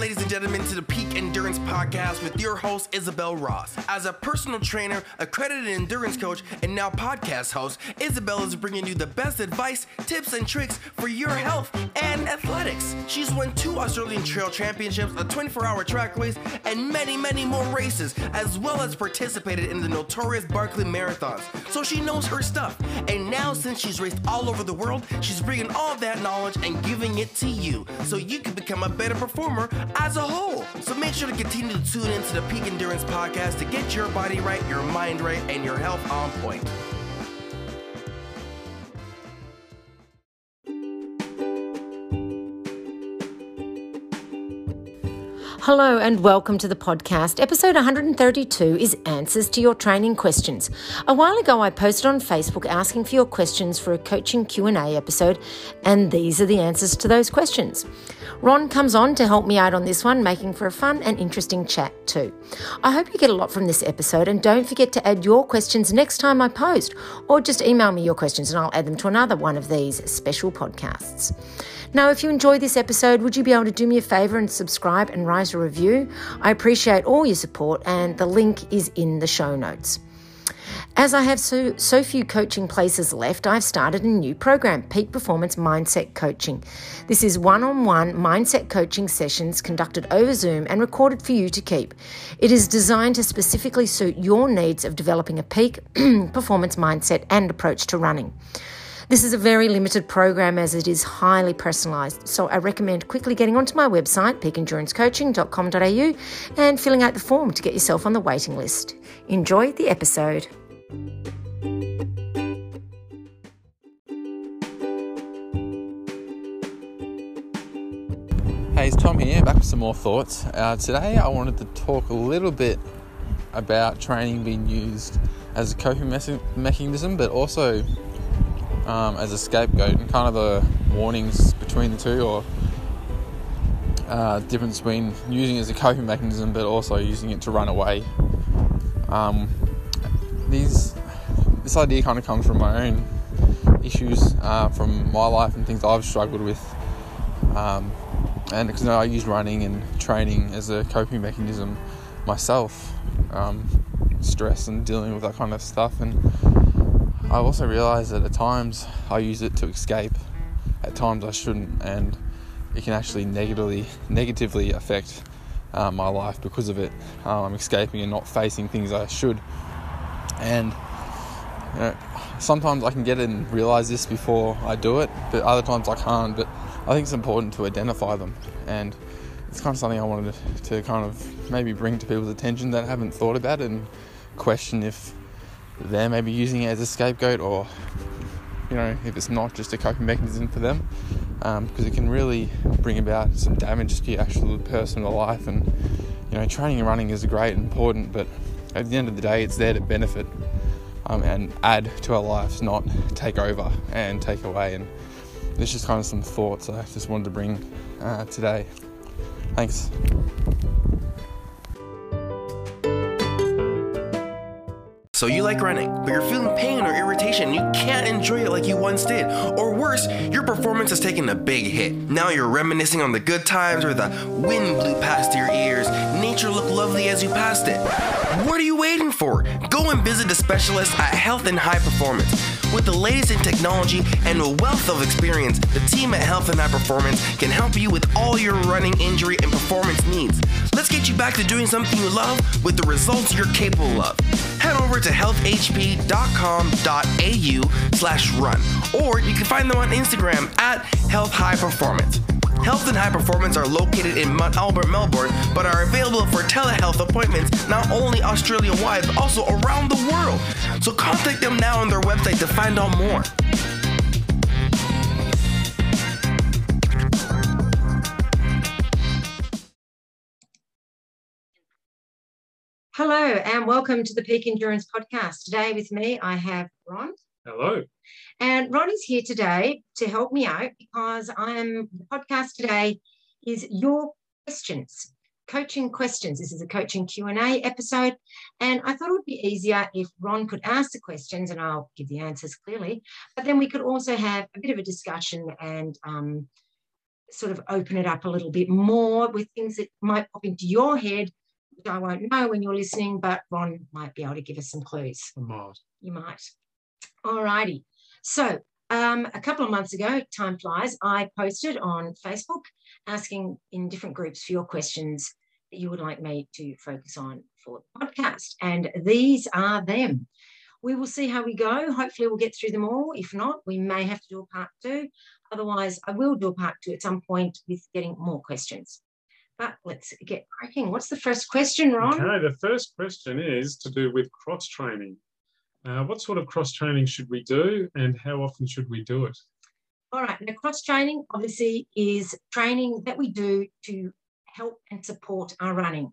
ladies and gentlemen, to the Peak Endurance Podcast with your host, Isabel Ross. As a personal trainer, accredited endurance coach, and now podcast host, Isabel is bringing you the best advice, tips, and tricks for your health and athletics. She's won two Australian Trail Championships, a 24 hour track race, and many, many more races, as well as participated in the notorious Barkley Marathons. So she knows her stuff. And now, since she's raced all over the world, she's bringing all that knowledge and giving it to you so you can become a better performer as a whole. So make sure to continue to tune into the Peak Endurance Podcast to get your body right, your mind right, and your health on point. Hello and welcome to the podcast. Episode 132 is Answers to Your Training Questions. A while ago I posted on Facebook asking for your questions for a coaching Q&A episode and these are the answers to those questions. Ron comes on to help me out on this one, making for a fun and interesting chat too. I hope you get a lot from this episode and don't forget to add your questions next time I post or just email me your questions and I'll add them to another one of these special podcasts. Now, if you enjoyed this episode, would you be able to do me a favor and subscribe and write a review? I appreciate all your support, and the link is in the show notes. As I have so, so few coaching places left, I've started a new program, Peak Performance Mindset Coaching. This is one on one mindset coaching sessions conducted over Zoom and recorded for you to keep. It is designed to specifically suit your needs of developing a peak performance mindset and approach to running. This is a very limited program as it is highly personalised, so I recommend quickly getting onto my website, peakendurancecoaching.com.au, and filling out the form to get yourself on the waiting list. Enjoy the episode. Hey, it's Tom here, back with some more thoughts. Uh, today I wanted to talk a little bit about training being used as a coping mechanism, but also um, as a scapegoat and kind of the warnings between the two or uh, difference between using it as a coping mechanism but also using it to run away. Um, these, this idea kind of comes from my own issues uh, from my life and things I've struggled with. Um, and because you know, I use running and training as a coping mechanism myself, um, stress and dealing with that kind of stuff. And I also realised that at times I use it to escape, at times I shouldn't, and it can actually negatively negatively affect uh, my life because of it. Uh, I'm escaping and not facing things I should, and you know, sometimes I can get it and realise this before I do it, but other times I can't. But I think it's important to identify them, and it's kind of something I wanted to, to kind of maybe bring to people's attention that haven't thought about it and question if they're maybe using it as a scapegoat or you know if it's not just a coping mechanism for them um, because it can really bring about some damage to your actual personal life and you know training and running is great and important but at the end of the day it's there to benefit um, and add to our lives not take over and take away. And there's just kind of some thoughts I just wanted to bring uh, today. Thanks So you like running, but you're feeling pain or irritation. You can't enjoy it like you once did. Or worse, your performance has taken a big hit. Now you're reminiscing on the good times where the wind blew past your ears, nature looked lovely as you passed it. What are you waiting for? Go and visit a specialist at Health and High Performance. With the latest in technology and a wealth of experience, the team at Health and High Performance can help you with all your running injury and performance needs. Let's get you back to doing something you love with the results you're capable of. Head over to healthhp.com.au slash run, or you can find them on Instagram at Health High Performance. Health and High Performance are located in Mont Albert, Melbourne, but are available for telehealth appointments not only Australia wide, but also around the world. So contact them now on their website to find out more. Hello and welcome to the Peak Endurance Podcast. Today with me, I have Ron. Hello. And Ron is here today to help me out because I am the podcast today is your questions, coaching questions. This is a coaching Q&A episode and I thought it would be easier if Ron could ask the questions and I'll give the answers clearly, but then we could also have a bit of a discussion and um, sort of open it up a little bit more with things that might pop into your head. I won't know when you're listening, but Ron might be able to give us some clues. I might. You might. All righty. So um, a couple of months ago, time flies, I posted on Facebook asking in different groups for your questions that you would like me to focus on for the podcast. And these are them. We will see how we go. Hopefully, we'll get through them all. If not, we may have to do a part two. Otherwise, I will do a part two at some point with getting more questions. But let's get cracking. What's the first question, Ron? Okay, the first question is to do with cross training. Uh, what sort of cross training should we do and how often should we do it? All right. Now, cross training obviously is training that we do to help and support our running.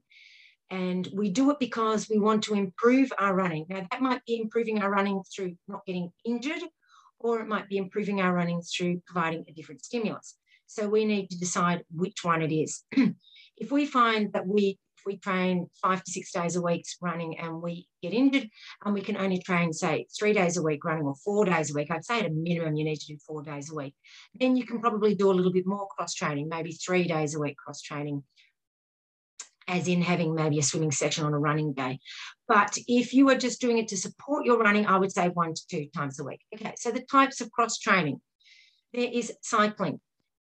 And we do it because we want to improve our running. Now, that might be improving our running through not getting injured, or it might be improving our running through providing a different stimulus. So we need to decide which one it is. if we find that we if we train five to six days a week running and we get injured and we can only train say three days a week running or four days a week i'd say at a minimum you need to do four days a week then you can probably do a little bit more cross training maybe three days a week cross training as in having maybe a swimming session on a running day. But if you are just doing it to support your running, I would say one to two times a week. Okay, so the types of cross training there is cycling.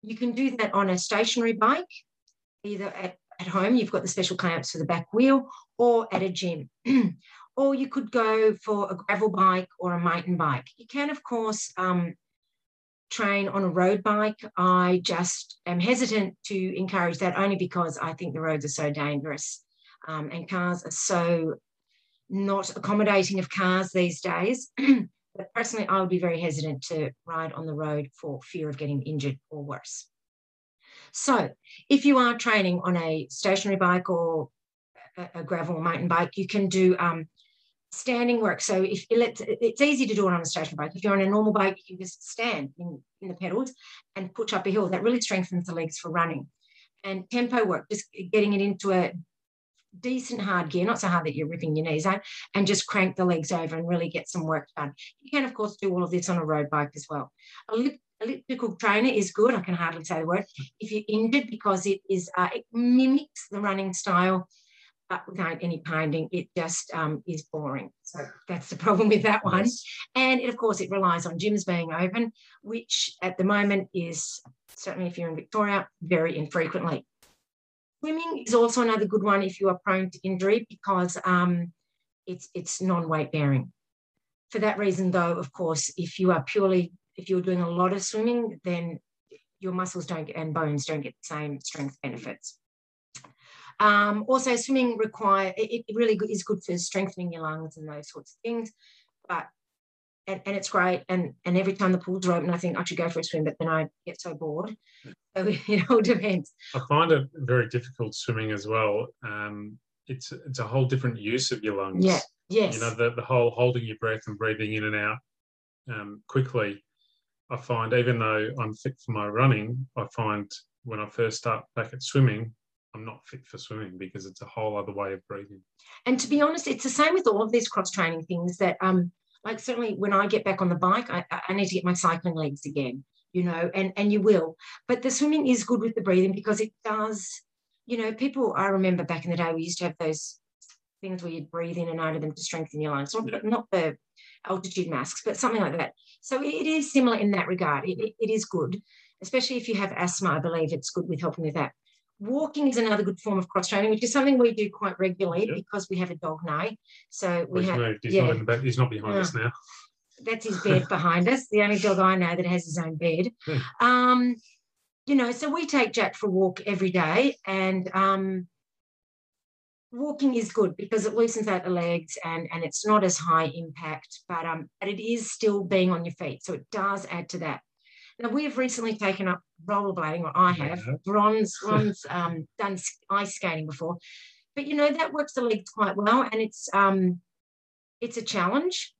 You can do that on a stationary bike, either at, at home, you've got the special clamps for the back wheel, or at a gym. or you could go for a gravel bike or a mountain bike. You can, of course, um, train on a road bike. I just am hesitant to encourage that only because I think the roads are so dangerous um, and cars are so not accommodating of cars these days. but personally, I would be very hesitant to ride on the road for fear of getting injured or worse. So, if you are training on a stationary bike or a, gravel mountain bike, you can do um, standing work. So if it's easy to do it on a stationary bike. If you're on a normal bike, you can just stand in, in the pedals and push up a hill. That really strengthens the legs for running. And tempo work, just getting it into a decent hard gear, not so hard that you're ripping your knees out, and just crank the legs over and really get some work done. You can, of course, do all of this on a road bike as well. Elliptical trainer is good. I can hardly say the word. If you're injured, because it is, uh, it mimics the running style but without any pounding, it just um, is boring. So that's the problem with that one. Yes. And it, of course, it relies on gyms being open, which at the moment is certainly if you're in Victoria, very infrequently. Swimming is also another good one if you are prone to injury because um, it's it's non-weight bearing. For that reason, though, of course, if you are purely if you're doing a lot of swimming, then your muscles don't get, and bones don't get the same strength benefits. Um, also, swimming require it, it really is good for strengthening your lungs and those sorts of things. But and, and, it's great. And and every time the pools are open, I think I should go for a swim, but then I get so bored. So it all depends. I find it very difficult swimming as well. Um, it's it's a whole different use of your lungs. Yeah. Yes. You know the the whole holding your breath and breathing in and out um, quickly. I find even though I'm fit for my running, I find when I first start back at swimming, I'm not fit for swimming because it's a whole other way of breathing. And to be honest, it's the same with all of these cross training things that, um, like certainly when I get back on the bike, I, I need to get my cycling legs again, you know, and, and you will. But the swimming is good with the breathing because it does, you know, people, I remember back in the day, we used to have those things where you'd breathe in and out of them to strengthen your lungs, not, yeah. not the altitude masks, but something like that. So it is similar in that regard. It, it, is good, especially if you have asthma. I believe it's good with helping with that. Walking is another good form of cross training, which is something we do quite regularly yep. because we have a dog now. So we have. He's, yeah. not he's not behind us now. That's his bed behind us. The only dog I know that has his own bed. Um, you know, so we take Jack for a walk every day, and um, walking is good because it loosens out the legs and and it's not as high impact, but um, but it is still being on your feet, so it does add to that. Now we have recently taken up rollerblading, or I have. Yeah. Ron's, Ron's um, done ice skating before, but you know that works the legs quite well, and it's um, it's a challenge.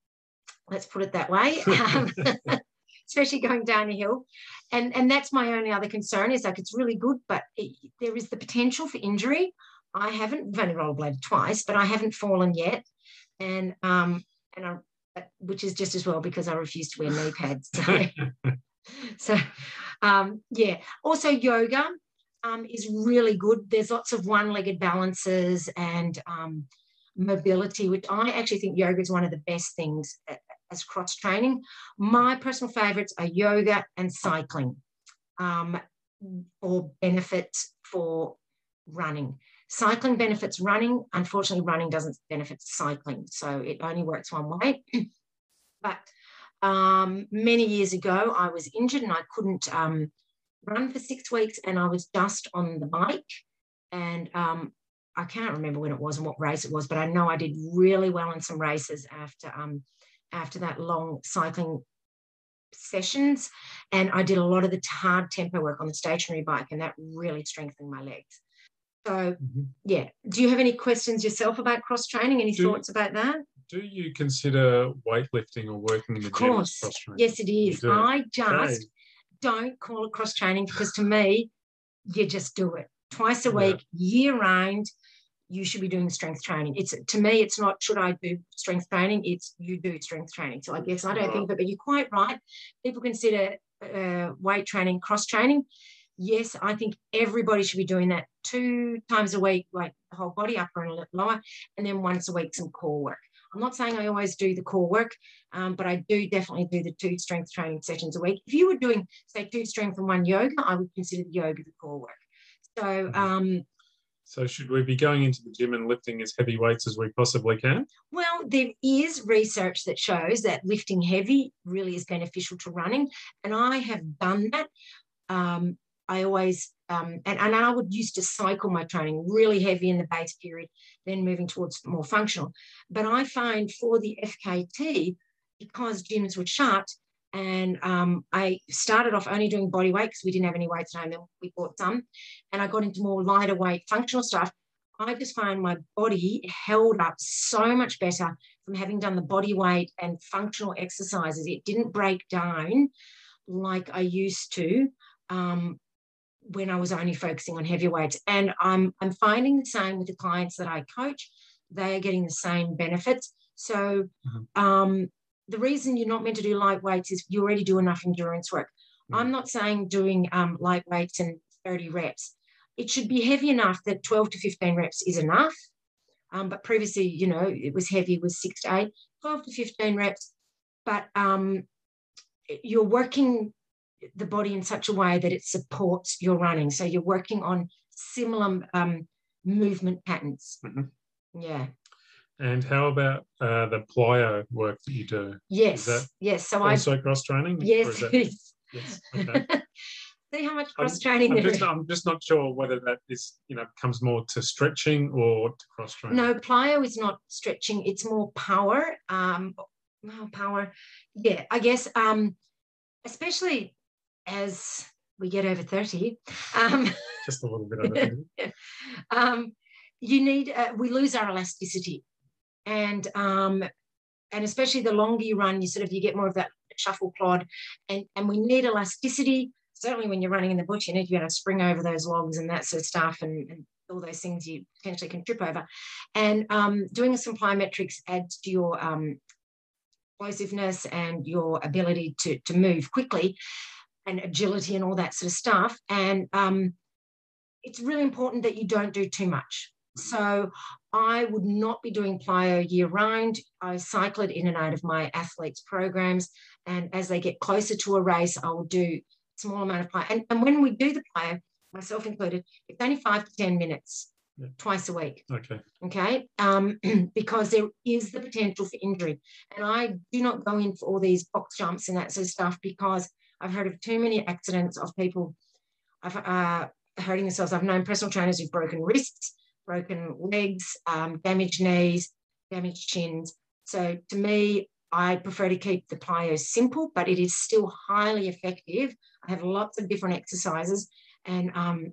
Let's put it that way. Um, especially going down a hill. And, and that's my only other concern is like it's really good, but it, there is the potential for injury. I haven't, I've only rollerbladed twice, but I haven't fallen yet. And, um, and I, which is just as well because I refuse to wear knee pads. So so um, yeah. Also, yoga um, is really good. There's lots of one-legged balances and um, mobility, which I actually think yoga is one of the best things as cross training. My personal favorites are yoga and cycling, um, or benefits for running. Cycling benefits running. Unfortunately, running doesn't benefit cycling, so it only works one way. but um, many years ago, I was injured and I couldn't um, run for six weeks, and I was just on the bike. And um, I can't remember when it was and what race it was, but I know I did really well in some races after um, after that long cycling sessions. And I did a lot of the hard tempo work on the stationary bike, and that really strengthened my legs. So, mm-hmm. yeah. Do you have any questions yourself about cross training? Any do, thoughts about that? Do you consider weightlifting or working in the of course. cross training? Yes, it is. I just okay. don't call it cross training because to me, you just do it twice a week, yeah. year round you should be doing strength training. It's to me, it's not should I do strength training. It's you do strength training. So I guess I don't think, but, but you're quite right. People consider uh, weight training cross training. Yes, I think everybody should be doing that two times a week, like the whole body, upper and a little lower, and then once a week some core work. I'm not saying I always do the core work, um, but I do definitely do the two strength training sessions a week. If you were doing, say, two strength and one yoga, I would consider the yoga the core work. So mm-hmm. um, so should we be going into the gym and lifting as heavy weights as we possibly can? Well, there is research that shows that lifting heavy really is beneficial to running, and I have done that. Um, I always um, and, and I would used to cycle my training really heavy in the base period, then moving towards more functional. But I find for the FKT, because gyms were shut, and um, I started off only doing body weight because we didn't have any weights at home. Then we bought some, and I got into more lighter weight functional stuff. I just found my body held up so much better from having done the body weight and functional exercises. It didn't break down like I used to um, when I was only focusing on heavy weights. And I'm I'm finding the same with the clients that I coach. They are getting the same benefits. So mm-hmm. um, the reason you're not meant to do light weights is you already do enough endurance work. Mm. I'm not saying doing um, light weights and 30 reps. It should be heavy enough that 12 to 15 reps is enough. Um, but previously, you know, it was heavy, was six to eight, 12 to 15 reps. But um, you're working the body in such a way that it supports your running. So you're working on similar um, movement patterns. Mm-hmm. Yeah. And how about uh, the plyo work that you do? Yes, yes. So I also cross training. Yes, that, yes. Okay. See how much cross training I'm, I'm, just, I'm just not sure whether that is you know comes more to stretching or to cross training. No, plyo is not stretching. It's more power. Um, well, power. Yeah, I guess. Um, especially as we get over thirty. Um, just a little bit of it. um, you need. Uh, we lose our elasticity and um, and especially the longer you run, you sort of you get more of that shuffle plod, and and we need elasticity. Certainly, when you're running in the bush, you need to be able to spring over those logs and that sort of stuff, and, and all those things you potentially can trip over. And um, doing some plyometrics adds to your um, explosiveness and your ability to to move quickly, and agility and all that sort of stuff. And um, it's really important that you don't do too much. So I would not be doing plyo year round. I cycle it in and out of my athletes' programs. And as they get closer to a race, I will do a small amount of plyo. And, and when we do the plyo, myself included, it's only five to 10 minutes. Yeah. Twice a week. Okay. Okay. Um, because there is the potential for injury. And I do not go in for all these box jumps and that sort of stuff because I've heard of too many accidents of people uh, hurting themselves. I've known personal trainers who've broken wrists broken legs, um, damaged knees, damaged chins. So to me, I prefer to keep the plyo simple, but it is still highly effective. I have lots of different exercises and um,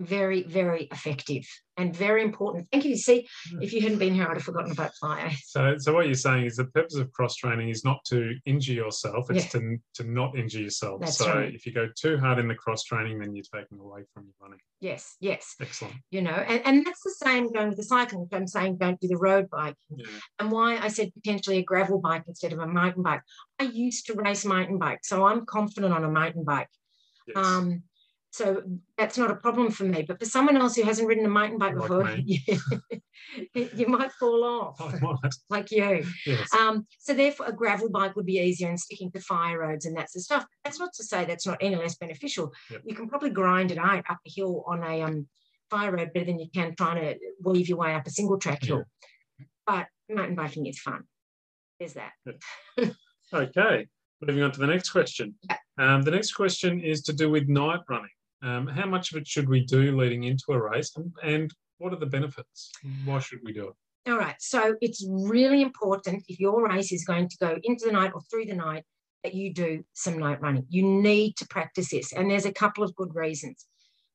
very, very effective and very important. Thank you. See, mm. if you hadn't been here, I'd have forgotten about fire. So, so what you're saying is the purpose of cross training is not to injure yourself; it's yeah. to to not injure yourself. That's so, right. if you go too hard in the cross training, then you're taking away from your running. Yes, yes. Excellent. You know, and, and that's the same going with the cycling. I'm saying don't do the road bike, yeah. and why I said potentially a gravel bike instead of a mountain bike. I used to race mountain bike, so I'm confident on a mountain bike. Yes. Um, so that's not a problem for me. But for someone else who hasn't ridden a mountain bike Like before, you, you might fall off like you. Yes. Um, so therefore, a gravel bike would be easier and sticking to fire roads and that's the stuff. That's not to say that's not any less beneficial. Yep. You can probably grind it out up a hill on a um, fire road better than you can trying to weave your way up a single track hill. But mountain biking is fun. There's that. Okay, moving on to the next question. Um, the next question is to do with night running. Um, how much of it should we do leading into a race, and, and what are the benefits? Why should we do it? All right. So it's really important if your race is going to go into the night or through the night that you do some night running. You need to practice this. And there's a couple of good reasons.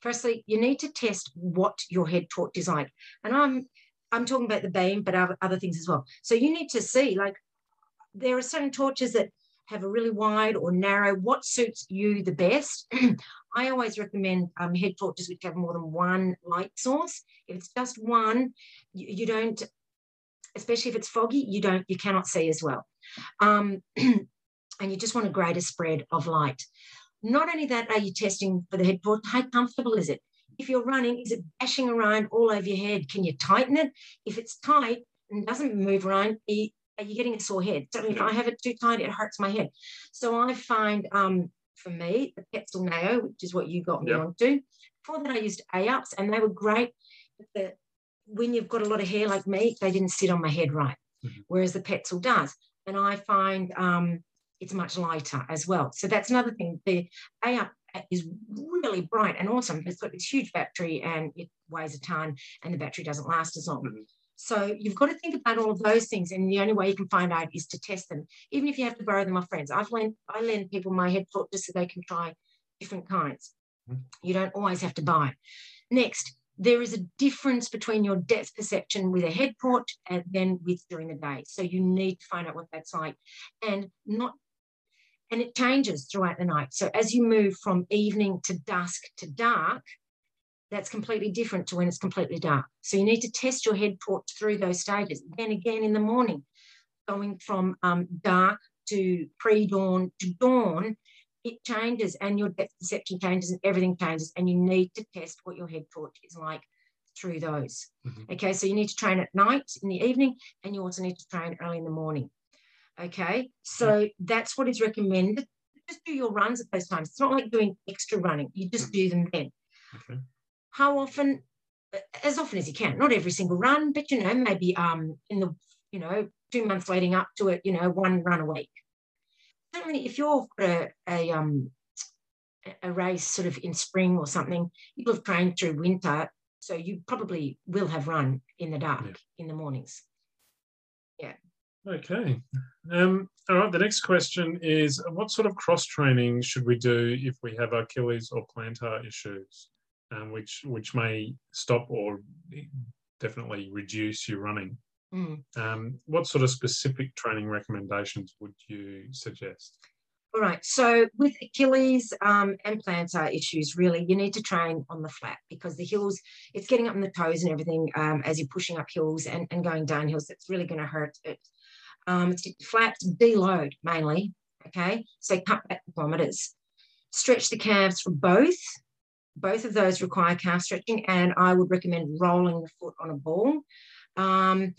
Firstly, you need to test what your head torch is like. And I'm I'm talking about the beam, but other, other things as well. So you need to see like there are certain torches that have a really wide or narrow, what suits you the best. I always recommend um, head torches which have more than one light source. If it's just one, you, you don't, especially if it's foggy, you don't, you cannot see as well. Um, and you just want a greater spread of light. Not only that, are you testing for the head torch? How comfortable is it? If you're running, is it bashing around all over your head? Can you tighten it? If it's tight and doesn't move around, are you, are getting a sore head? Yeah. if I have it too tight, it hurts my head. So I find, um, for me, the Petzl NAO, which is what you got me Yep. onto. Before that, I used Ay Ups, and they were great. But the, when you've got a lot of hair like me, they didn't sit on my head right, Mhm. whereas the Petzl does. And I find um, it's much lighter as well. So that's another thing. The Ay Up is really bright and awesome. It's got this huge battery and it weighs a ton, and the battery doesn't last as long. Mhm. So you've got to think about all of those things, and the only way you can find out is to test them. Even if you have to borrow them off friends, I've lent I lend people my head torch just so they can try different kinds. Mhm. You don't always have to buy. Next, there is a difference between your depth perception with a head torch and then with during the day. So you need to find out what that's like, and not. And it changes throughout the night. So as you move from evening to dusk to dark, that's completely different to when it's completely dark. So you need to test your head torch through those stages. Then again in the morning, going from um, dark to pre-dawn to dawn, it changes and your depth perception changes and everything changes. And you need to test what your head torch is like through those. Mhm. Okay, so you need to train at night in the evening, and you also need to train early in the morning. Okay, so that's what is recommended. Just do your runs at those times. It's not like doing extra running, you just do them then Okay. How often as often as you can not every single run but you know maybe um in the you know two months leading up to it you know one run a week certainly if you're a, a um a race sort of in spring or something you'll have trained through winter so you probably will have run in the dark Yeah. in the mornings Yeah. Okay. Um, all right. The next question is what sort of cross training should we do if we have Achilles or plantar issues, um, which which may stop or definitely reduce your running? Mm. Um, what sort of specific training recommendations would you suggest? All right. So with Achilles um, and plantar issues, really, you need to train on the flat because the hills, it's getting up in the toes and everything um, as you're pushing up hills and, and going down hills. It's really going to hurt it. Um, flat, deload mainly. Okay. So cut back the kilometers. Stretch the calves for both. Both of those require calf stretching, and I would recommend rolling the foot on a ball. Um,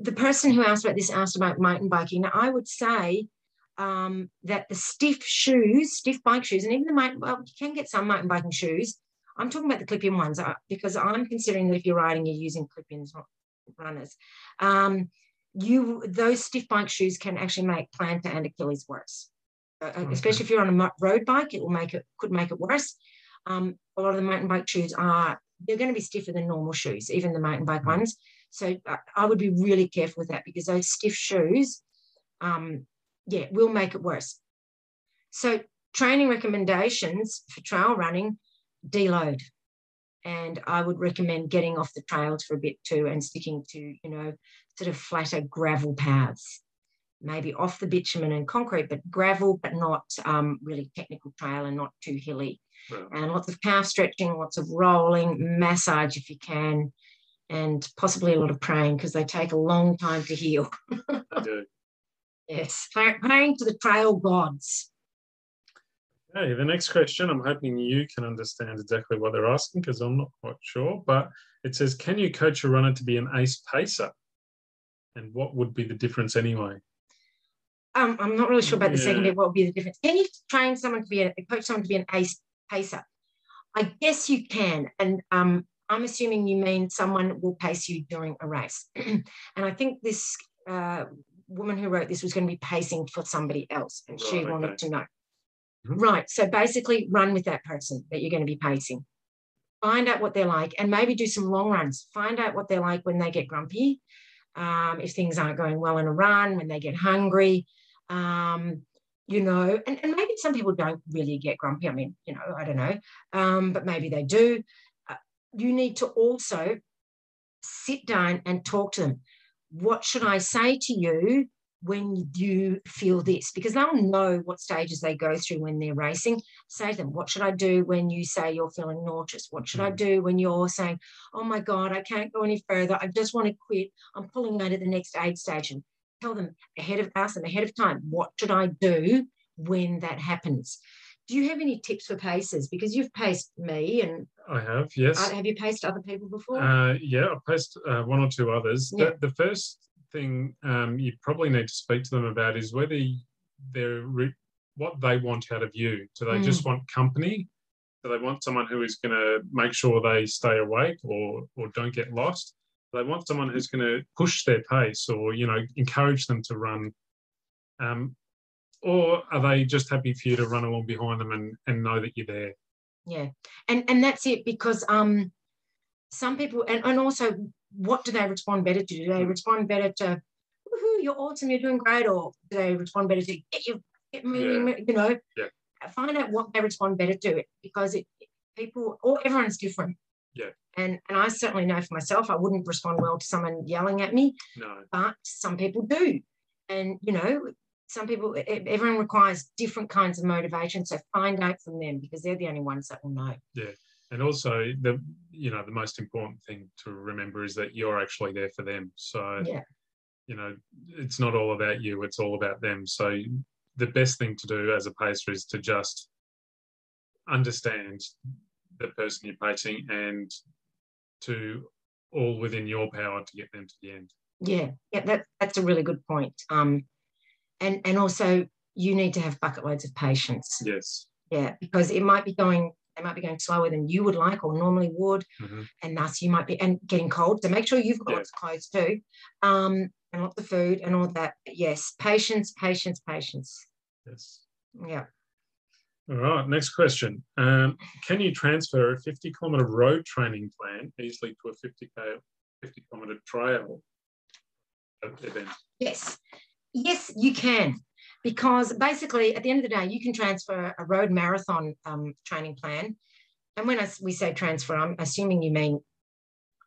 the person who asked about this asked about mountain biking. Now, I would say um, that the stiff shoes, stiff bike shoes, and even the mountain, well, you can get some mountain biking shoes. I'm talking about the clip-in ones uh, because I'm considering that if you're riding, you're using clip-ins, not runners. Um, you those stiff bike shoes can actually make plantar and Achilles worse, Uh, uh, Okay. especially if you're on a road bike. It will make it could make it worse. Um, a lot of the mountain bike shoes are they're going to be stiffer than normal shoes, even the mountain bike Mm. ones. So uh, I would be really careful with that because those stiff shoes, um, yeah, will make it worse. So training recommendations for trail running, deload. And I would recommend getting off the trails for a bit too and sticking to, you know, sort of flatter gravel paths. Maybe off the bitumen and concrete, but gravel, but not um, really technical trail and not too hilly. Right. And lots of calf stretching, lots of rolling, massage if you can, and possibly a lot of praying because they take a long time to heal. I do. Yes, praying to the trail gods. Okay, the next question, I'm hoping you can understand exactly what they're asking because I'm not quite sure. But it says, Can you coach a runner to be an ace pacer? And what would be the difference anyway? Um, I'm not really sure about the Yeah. second bit. What would be the difference? Can you train someone to be a coach someone to be an ace pacer? I guess you can, and um, I'm assuming you mean someone will pace you during a race. and I think this uh, woman who wrote this was going to be pacing for somebody else, and she Right, wanted okay. to know. Mhm. Right. So basically, run with that person that you're going to be pacing. Find out what they're like, and maybe do some long runs. Find out what they're like when they get grumpy, um, if things aren't going well in a run, when they get hungry. Um, you know, and, and maybe some people don't really get grumpy. I mean, you know, I don't know, um, but maybe they do. Uh, you need to also sit down and talk to them. What should I say to you when you feel this? Because they'll know what stages they go through when they're racing. Say to them, What should I do when you say you're feeling nauseous? What should I Mm. do when you're saying, Oh my God, I can't go any further. I just want to quit. I'm pulling out of the next aid station. Tell them ahead of us and ahead of time, what should I do when that happens? Do you have any tips for pacers? Because you've paced me and I have, yes. have you paced other people before? Uh, yeah, I've posted uh, one or two others. Yeah. The, the first thing um, you probably need to speak to them about is whether they're re- what they want out of you. Do they Mm. just want company? Do they want someone who is going to make sure they stay awake or or don't get lost? They want someone who's going to push their pace or you know encourage them to run. Um, or are they just happy for you to run along behind them and, and know that you're there? yeah and and that's it because um some people and, and also what do they respond better to do they respond better to Woohoo, you're awesome you're doing great or do they respond better to get you get moving you know Yeah. find out what they respond better to because it people or everyone's different Yeah. and and i certainly know for myself i wouldn't respond well to someone yelling at me No. but some people do. And, you know, some people, everyone requires different kinds of motivation. So find out from them because they're the only ones that will know. Yeah. And also the you know the most important thing to remember is that you're actually there for them so Yeah. you know it's not all about you it's all about them so the best thing to do as a pacer is to just understand the person you're pacing and to all within your power to get them to the end Yeah. Yeah. That, that's a really good point. Um, and, and also, you need to have bucket loads of patience. yes Yeah. Because it might be going, they might be going slower than you would like or normally would. Mhm. And thus you might be, and getting cold. So make sure you've got Yeah. lots of clothes too. Um, and lots of food and all that. Yes. Patience, patience, patience. yes Yeah. All right next question um, can you transfer a 50 kilometer road training plan easily to a 50 k 50 kilometer trail event Yes, yes, you can. Because basically, at the end of the day, you can transfer a road marathon um, training plan. And when I, we say transfer, I'm assuming you mean,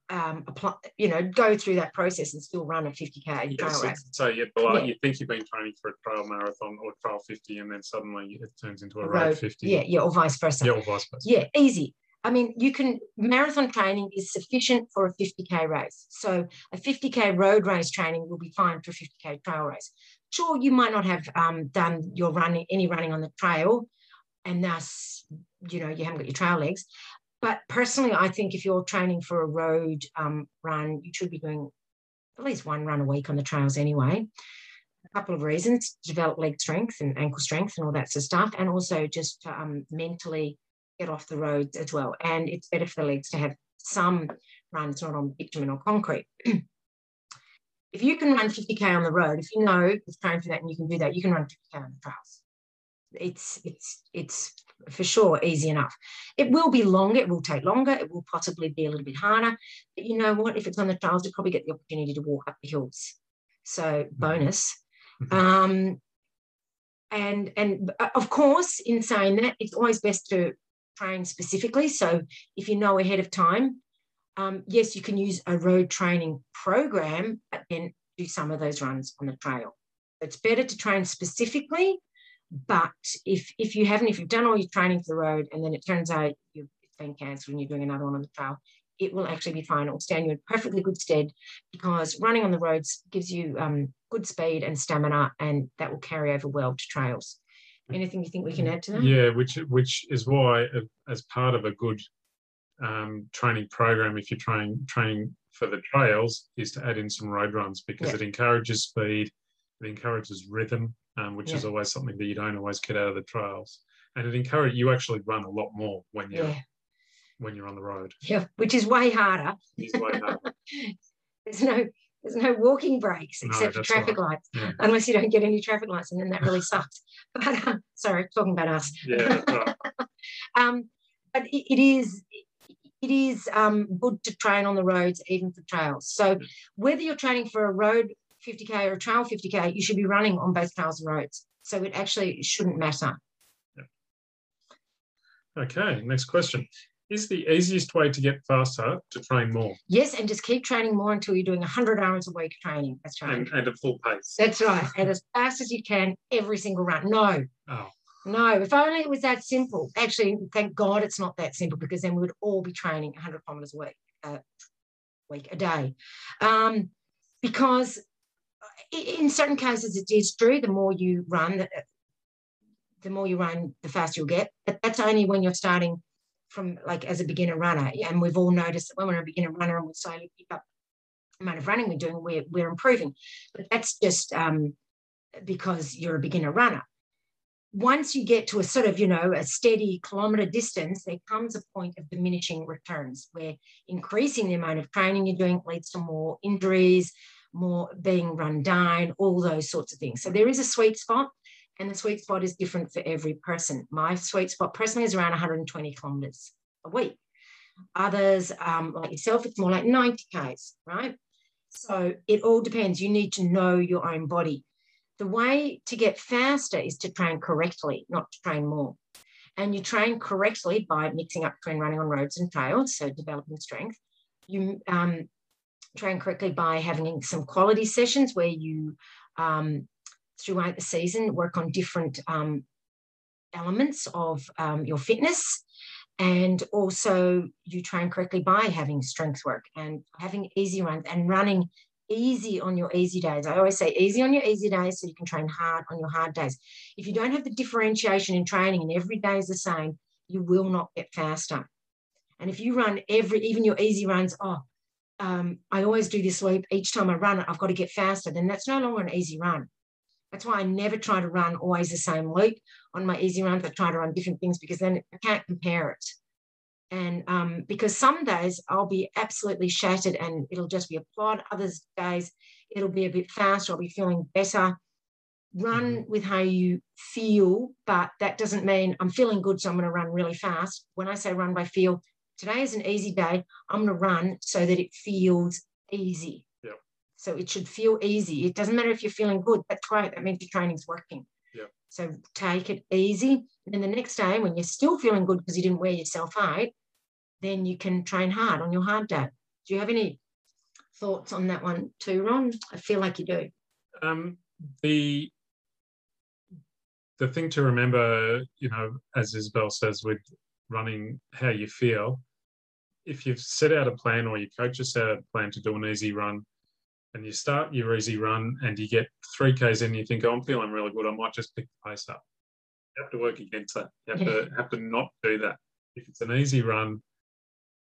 um, apply, you know, go through that process and still run a 50K trail Yes, race. so you, Yeah. you think you've been training for a trail marathon or trail 50 and then suddenly it turns into a A road, road, 50 Yeah, yeah, or vice versa. yeah or vice versa Yeah, easy. I mean, you can, marathon training is sufficient for a 50K race. So a 50K road race training will be fine for a 50K trail race. Sure, you might not have um, done your running, any running on the trail, and thus, you know, you haven't got your trail legs. But personally, I think if you're training for a road um, run, you should be doing at least one run a week on the trails anyway. A couple of reasons to develop leg strength and ankle strength and all that sort of stuff, and also just to um, mentally get off the roads as well. And it's better for the legs to have some runs not on bitumen or concrete. if you can run 50k on the road, if you know it's trained for that and you can do that, you can run 50k on the trails. It's it's it's for sure easy enough. It will be longer, it will take longer, it will possibly be a little bit harder. But you know what? If it's on the trails, you probably get the opportunity to walk up the hills. So bonus. Mhm. Um, and and uh, of course, in saying that, it's always best to train specifically. So if you know ahead of time, um, yes, you can use a road training program, but then do some of those runs on the trail. It's better to train specifically. But if if you haven't, if you've done all your training for the road and then it turns out you've been cancelled and you're doing another one on the trail, it will actually be fine. It will stand you in perfectly good stead because running on the roads gives you um, good speed and stamina, and that will carry over well to trails. Anything you think we can add to that? Yeah, which which is why, uh, as part of a good um, training program, if you're training training for the trails, is to add in some road runs because Yeah. it encourages speed, it encourages rhythm, um, which is always something that you don't always get out of the trails, and it encourages you actually run a lot more when you're Yeah. when you're on the road. Yeah, which is way harder. It's way harder. There's no there's no walking breaks No, except for that's traffic lights, Yeah. unless you don't get any traffic lights, and then that really sucks. But uh, sorry, talking about us. yeah, right. Um, but it, it is it is um, good to train on the roads, even for trails. So whether you're training for a road 50k or a trail 50k, you should be running on both trails and roads. So it actually shouldn't matter. Yeah. Okay, next question. Is the easiest way to get faster to train more Yes, and just keep training more until you're doing 100 hours a week training. That's right. and, and at full pace? That's right. And as fast as you can every single run. No, Oh, no. If only it was that simple. Actually, thank God it's not that simple because then we would all be training 100 kilometers a week, a week, a day. Um, because in certain cases it is true. The more you run, the, the more you run, the faster you'll get. But that's only when you're starting from like as a beginner runner. And we've all noticed that when we're a beginner runner and we slowly pick up the amount of running we're doing, we're, we're improving. But that's just um, because you're a beginner runner. Once you get to a sort of, you know, a steady kilometer distance, there comes a point of diminishing returns where increasing the amount of training you're doing leads to more injuries, more being run down, all those sorts of things. So there is a sweet spot, and the sweet spot is different for every person. My sweet spot personally is around 120 kilometers a week. Others, um, like yourself, it's more like 90 Ks, right? So it all depends. You need to know your own body. The way to get faster is to train correctly, not to train more. And you train correctly by mixing up between running on roads and trails, so developing strength. You um, train correctly by having some quality sessions where you, um, throughout the season, work on different um, elements of um, your fitness. And also, you train correctly by having strength work and having easy runs and running easy on your easy days. I always say easy on your easy days so you can train hard on your hard days. If you don't have the differentiation in training and every day is the same, you will not get faster. And if you run every, even your easy runs, oh, um, I always do this loop. Each time I run it, I've got to get faster. Then that's no longer an easy run. That's why I never try to run always the same loop on my easy runs. I try to run different things because then I can't compare it. And um, because some days I'll be absolutely shattered and it'll just be a plod. Others days it'll be a bit faster. I'll be feeling better. Run with how you feel, but that doesn't mean I'm feeling good, so I'm going to run really fast. When I say run by feel, today is an easy day. I'm going to run so that it feels easy. Yep. So it should feel easy. It doesn't matter if you're feeling good. That's great. That means your training's working. Yep. So take it easy. And then the next day, when you're still feeling good because you didn't wear yourself out, then you can train hard on your hard day. Do you have any thoughts on that one too, Ron? I feel like you do. Um, the the thing to remember, you know, as Isabel says, with running how you feel, if you've set out a plan or your coach has set out a plan to do an easy run, and you start your easy run and you get three Ks in, you think, oh, I'm feeling really good, I might just pick the pace up. You have to work against that. You have to have to not do that. If it's an easy run,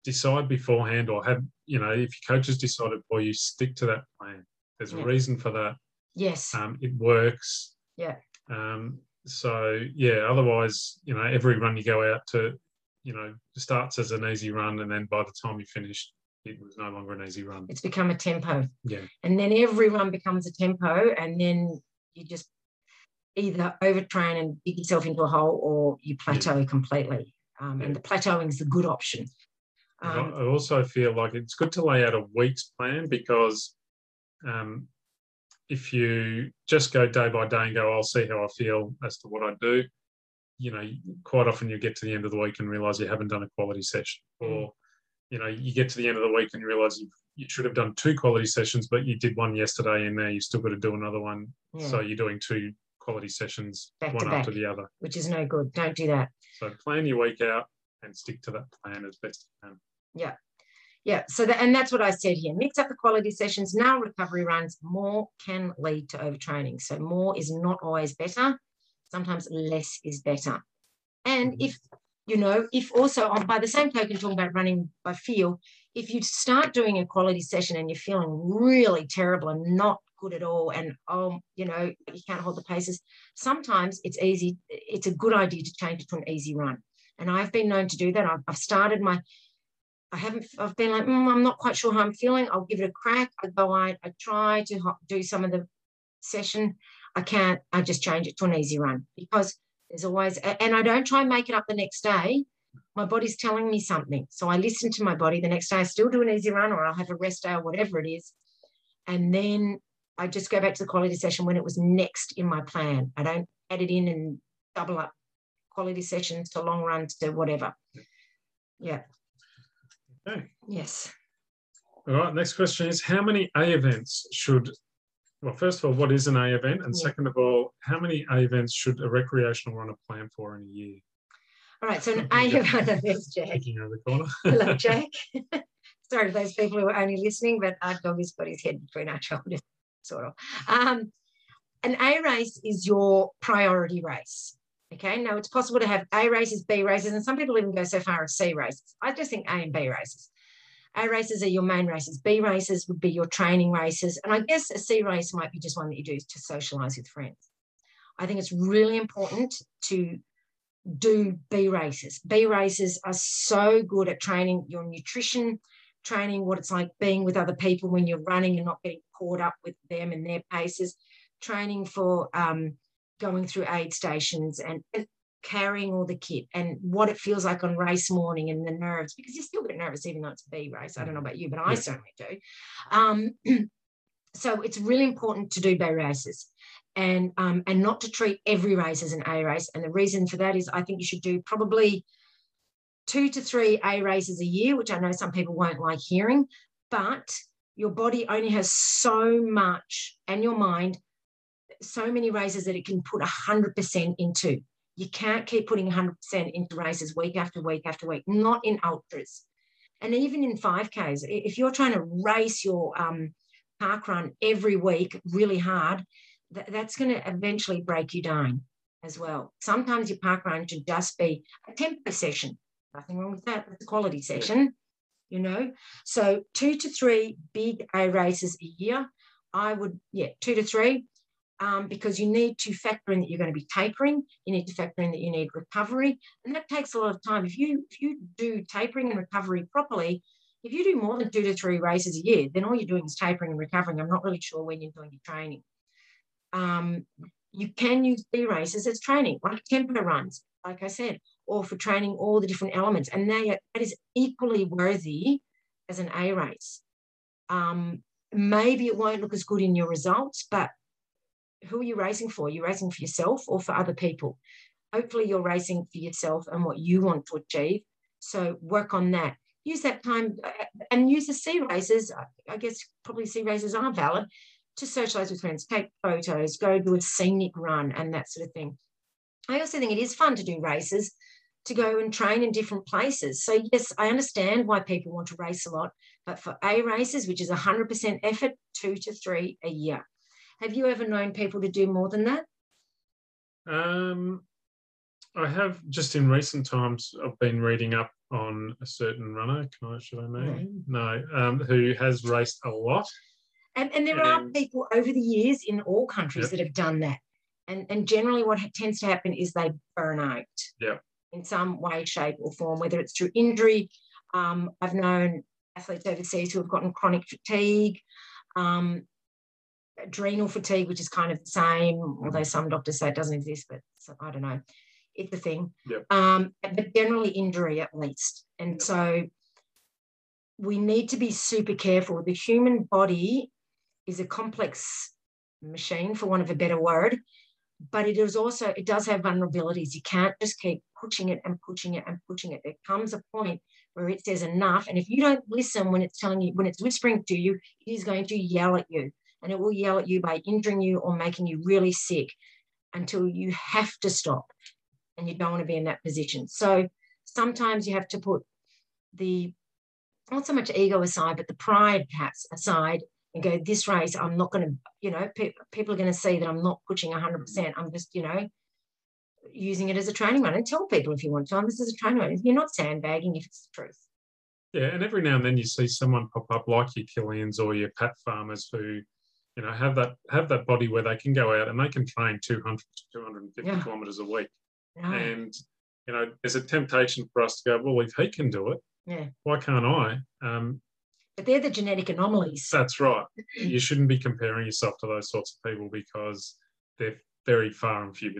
decide beforehand or have, you know, if your coach has decided for you, stick to that plan. There's Yeah. a reason for that Yes. um, it works. Yeah. Um, so yeah, otherwise, you know, every run you go out to, you know, starts as an easy run, and then by the time you finish, it was no longer an easy run. it's become a tempo. Yeah. And then every run becomes a tempo, and then you just either overtrain and dig yourself into a hole or you plateau completely. Um, And the plateauing is the good option. I- Um, I also feel like it's good to lay out a week's plan because um, if you just go day by day and go, I'll see how I feel as to what I do, you know, quite often you get to the end of the week and realize you haven't done a quality session. Mm. Or, you know, you get to the end of the week and you realize you you should have done two quality sessions, but you did one yesterday and now you've still got to do another one. yeah, So you're doing two quality sessions, Back one after the other. which is no good. Don't do that. So plan your week out and stick to that plan as best you can. Yeah. Yeah. So that, and that's what I said here. Mix up the quality sessions. Now recovery runs more can lead to overtraining. So more is not always better. Sometimes less is better. And if you know, if also on by the same token, talking about running by feel, if you start doing a quality session and you're feeling really terrible and not good at all, and oh, you know, you can't hold the paces, sometimes it's easy, it's a good idea to change it to an easy run. And I've been known to do that. I've, I've started my, I haven't, I've been like, mm, I'm not quite sure how I'm feeling. I'll give it a crack. I go out, I try to do some of the session. I can't, I just change it to an easy run because there's always, and I don't try and make it up the next day. My body's telling me something. So I listen to my body. The next day, I still do an easy run or I'll have a rest day or whatever it is. And then I just go back to the quality session when it was next in my plan. I don't add it in and double up quality sessions to long runs to whatever. Yeah. Okay. Yes. All right. Next question is How many A events should well, first of all, what is an A event? And Yeah. second of all, how many A events should a recreational runner plan for in a year? All right. So an A event, yes, Jack. Peeking over the corner. Hello, Jack. Sorry to those people who are only listening, but our dog has got his head between our shoulders, sort of. Um, an A race is your priority race. Okay. Now it's possible to have A races, B races, and some people even go so far as C races. I just think A and B races. A races are your main races. B races would be your training races. And I guess a C race might be just one that you do to socialize with friends. I think it's really important to do B races. B races are so good at training your nutrition, training what it's like being with other people when you're running and not getting caught up with them and their paces, training for um, going through aid stations and, and carrying all the kit and what it feels like on race morning and the nerves because you're still get a bit nervous even though it's a B race. I don't know about you, but I Yeah. certainly do. Um, so it's really important to do B races and um, and not to treat every race as an A race. And the reason for that is I think you should do probably two to three A races a year, which I know some people won't like hearing, but your body only has so much and your mind so many races that it can put 100% into. You can't keep putting 100% into races week after week after week, not in ultras. And even in 5Ks, if you're trying to race your um, park run every week really hard, th- that's going to eventually break you down as well. Sometimes your park run should just be a tempo session. Nothing wrong with that. It's a quality session, you know. So two to three big A races a year. I would, yeah, two to three um, because you need to factor in that you're going to be tapering. You need to factor in that you need recovery, and that takes a lot of time. If you if you do tapering and recovery properly, if you do more than two to three races a year, then all you're doing is tapering and recovering. I'm not really sure when you're doing your training. Um, you can use B races as training, like tempo runs, like I said, or for training all the different elements, and they are, that is equally worthy as an A race. Um, maybe it won't look as good in your results, but who are you racing for? Are You're racing for yourself or for other people. Hopefully, you're racing for yourself and what you want to achieve. So, work on that. Use that time uh, and use the C races. I guess probably C races are valid to socialize with friends, take photos, go do a scenic run, and that sort of thing. I also think it is fun to do races, to go and train in different places. So, yes, I understand why people want to race a lot, but for A races, which is 100% effort, two to three a year. Have you ever known people to do more than that? Um, I have just in recent times. I've been reading up on a certain runner. Can I? Should I name? No. Um, who has raced a lot? And, and there are people over the years in all countries Yep. that have done that. And, and generally, what ha- tends to happen is they burn out Yep. in some way, shape, or form, whether it's through injury. Um, I've known athletes overseas who have gotten chronic fatigue, um, adrenal fatigue, which is kind of the same, although some doctors say it doesn't exist, but I don't know. It's a thing. Yep. Um, but generally, injury at least. And so we need to be super careful. The human body is a complex machine, for want of a better word, but it is also, it does have vulnerabilities. You can't just keep pushing it and pushing it and pushing it. There comes a point where it says enough. And if you don't listen when it's telling you, when it's whispering to you, it is going to yell at you. And it will yell at you by injuring you or making you really sick until you have to stop. And you don't want to be in that position. So sometimes you have to put the not so much ego aside, but the pride perhaps aside and go, this race, I'm not going to, you know, pe- people are going to see that I'm not pushing 100%. I'm just, you know, using it as a training run and tell people if you want to, oh, this is a training run. You're not sandbagging if it's the truth. Yeah, and every now and then you see someone pop up like your Kilians or your Pat Farmers who, you know, have that have that body where they can go out and they can train 200 to 250 Yeah. kilometres a week. No. And you know, there's a temptation for us to go, well, if he can do it, Yeah. why can't I? Um, But they're the genetic anomalies. that's right. You shouldn't be comparing yourself to those sorts of people because they're very far and few,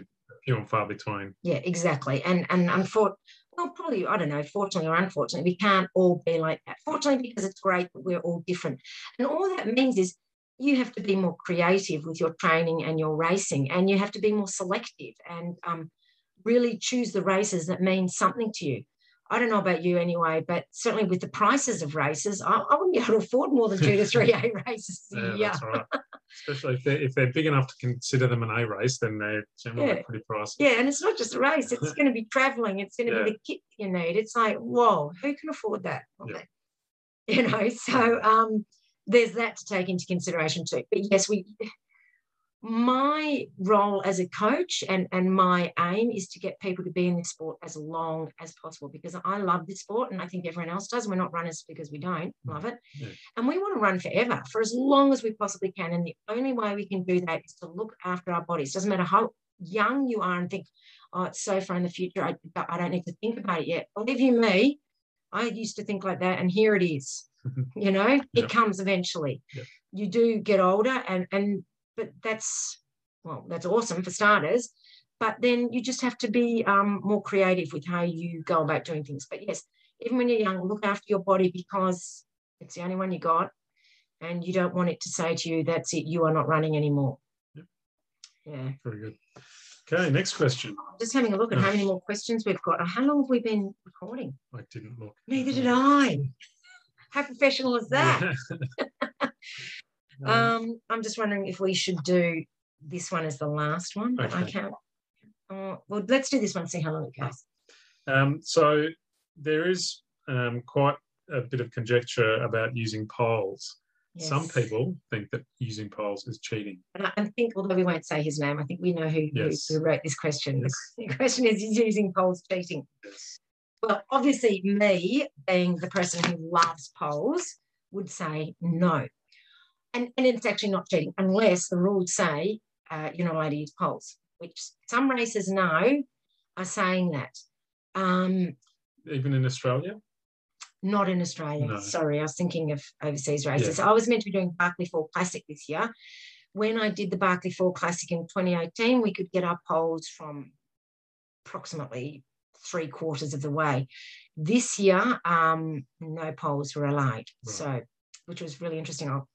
few and far between. Yeah, exactly. And and unfortunately, well, probably I don't know, fortunately or unfortunately, we can't all be like that. Fortunately, because it's great that we're all different. And all that means is you have to be more creative with your training and your racing, and you have to be more selective and um, really choose the races that mean something to you. I don't know about you anyway, but certainly with the prices of races, I, I wouldn't be able to afford more than two to three A races Yeah, that's right. Especially if they're, if they're big enough to consider them an A race, then they're generally Yeah. pretty pricey. Yeah, and it's not just a race, it's going to be traveling, it's going to Yeah. be the kit you need. It's like, whoa, who can afford that? Yeah. You know, so um there's that to take into consideration too. But yes, we my role as a coach and and my aim is to get people to be in this sport as long as possible because I love this sport and I think everyone else does. We're not runners because we don't mm. love it. Yeah. And we want to run forever for as long as we possibly can. And the only way we can do that is to look after our bodies. Doesn't matter how young you are and think, oh, it's so far in the future. I, I don't need to think about it yet. Believe you me, I used to think like that, and here it is. you know, it Yep. comes eventually. Yep. You do get older, and and but that's well, that's awesome for starters. But then you just have to be um, more creative with how you go about doing things. But yes, even when you're young, look after your body because it's the only one you got, and you don't want it to say to you, "That's it, you are not running anymore." Yep. Yeah. Very good. Okay, next question. Just having a look at how many more questions we've got. How long have we been recording? I didn't look. Neither did I. How professional is that? Um, I'm just wondering if we should do this one as the last one, but I can't. Uh, well, let's do this one, see how long it goes. Um, so there is um, quite a bit of conjecture about using poles. Some people think that using poles is cheating. And I, I think, although we won't say his name, I think we know who, who- Yes. who wrote this question. Yes. The question is, is using poles cheating? Yes. Well, obviously, me being the person who loves poles would say no. And, and it's actually not cheating unless the rules say uh, you're not allowed to use poles, which some races now are saying that. Um, Even in Australia? Not in Australia. No. Sorry, I was thinking of overseas races. I was meant to be doing Barkley Fall Classic this year. When I did the Barkley Fall Classic in 2018, we could get our poles from approximately three quarters of the way. This year, um, no poles were allowed. Right. So, which was really interesting. I'll,